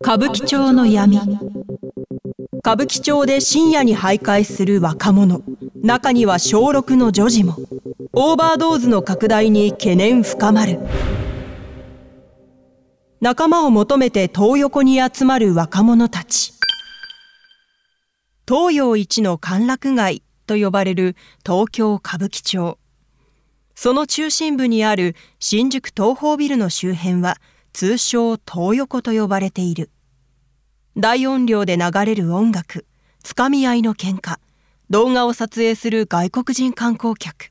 歌舞伎町の闇。歌舞伎町で深夜に徘徊する若者。中には小6の女児も。オーバードーズの拡大に懸念深まる。仲間を求めて東横に集まる若者たち。東洋一の歓楽街と呼ばれる東京歌舞伎町。その中心部にある新宿東宝ビルの周辺は通称東横と呼ばれている。大音量で流れる音楽、つかみ合いの喧嘩、動画を撮影する外国人観光客。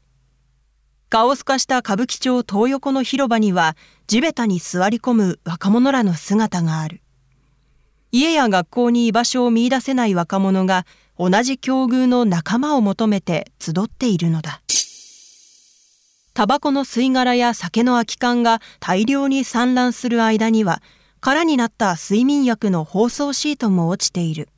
カオス化した歌舞伎町東横の広場には地べたに座り込む若者らの姿がある。家や学校に居場所を見出せない若者が同じ境遇の仲間を求めて集っているのだ。タバコの吸い殻や酒の空き缶が大量に散乱する間には、空になった睡眠薬の包装シートも落ちている。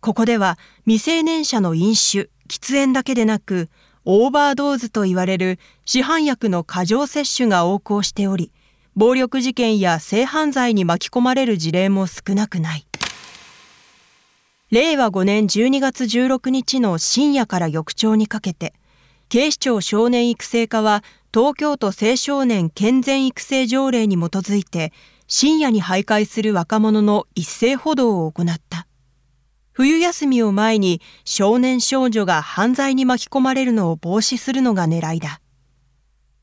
ここでは未成年者の飲酒、喫煙だけでなく、オーバードーズと言われる市販薬の過剰摂取が横行しており、暴力事件や性犯罪に巻き込まれる事例も少なくない。令和5年12月16日の深夜から翌朝にかけて、警視庁少年育成課は東京都青少年健全育成条例に基づいて深夜に徘徊する若者の一斉補導を行った。冬休みを前に少年少女が犯罪に巻き込まれるのを防止するのが狙いだ。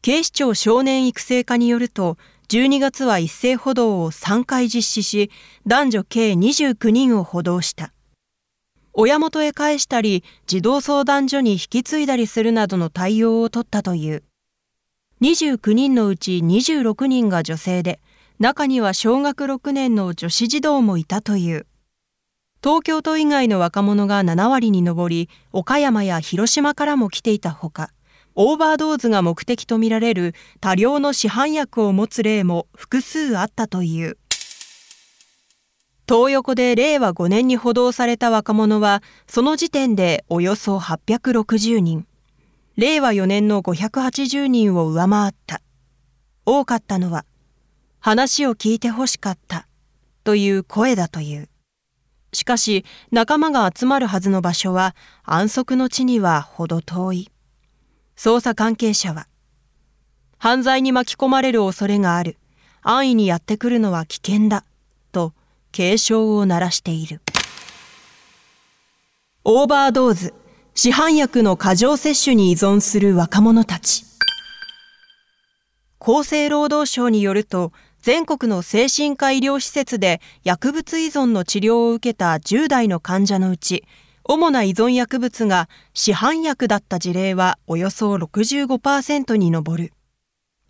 警視庁少年育成課によると、12月は一斉補導を3回実施し、男女計29人を補導した。親元へ返したり、児童相談所に引き継いだりするなどの対応を取ったという。29人のうち26人が女性で、中には小学6年の女子児童もいたという。東京都以外の若者が7割に上り、岡山や広島からも来ていたほか、オーバードーズが目的とみられる多量の市販薬を持つ例も複数あったという。東横で令和5年に補導された若者は、その時点でおよそ860人。令和4年の580人を上回った。多かったのは、話を聞いてほしかった、という声だという。しかし、仲間が集まるはずの場所は、安息の地にはほど遠い。捜査関係者は、犯罪に巻き込まれる恐れがある。安易にやってくるのは危険だ。警鐘を鳴らしている。オーバードーズ、市販薬の過剰摂取に依存する若者たち。厚生労働省によると、全国の精神科医療施設で薬物依存の治療を受けた10代の患者のうち、主な依存薬物が市販薬だった事例はおよそ65%に上る。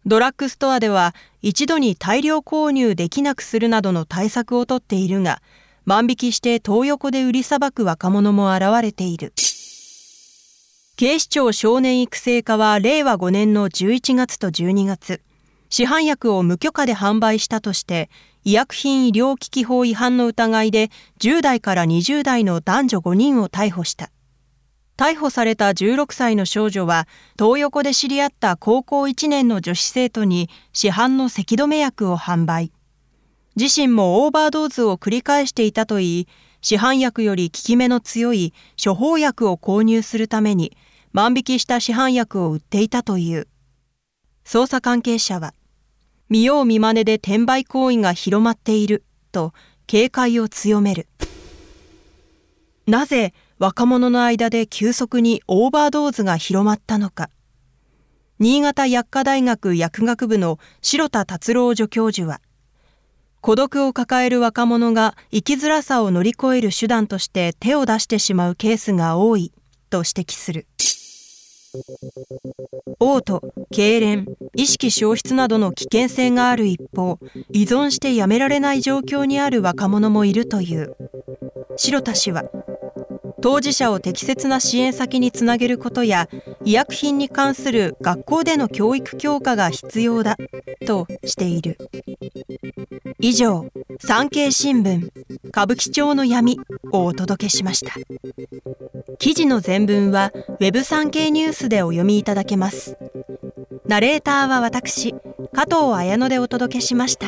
ドラッグストアでは一度に大量購入できなくするなどの対策をとっているが、万引きして東横で売りさばく若者も現れている。警視庁少年育成課は令和5年の11月と12月、市販薬を無許可で販売したとして、医薬品医療機器法違反の疑いで10代から20代の男女5人を逮捕した。逮捕された16歳の少女は、東横で知り合った高校1年の女子生徒に市販の咳止め薬を販売。自身もオーバードーズを繰り返していたといい、市販薬より効き目の強い処方薬を購入するために、万引きした市販薬を売っていたという。捜査関係者は、見よう見まねで転売行為が広まっていると警戒を強める。なぜ若者の間で急速にオーバードーズが広まったのか。新潟薬科大学薬学部の白田達郎助教授は、孤独を抱える若者が生きづらさを乗り越える手段として手を出してしまうケースが多いと指摘する。嘔吐、痙攣、意識消失などの危険性がある一方、依存してやめられない状況にある若者もいるという。白田氏は、当事者を適切な支援先につなげることや医薬品に関する学校での教育強化が必要だとしている。以上産経新聞歌舞伎町の闇をお届けしました。記事の全文は web 産経ニュースでお読みいただけます。ナレーターは私加藤綾乃でお届けしました。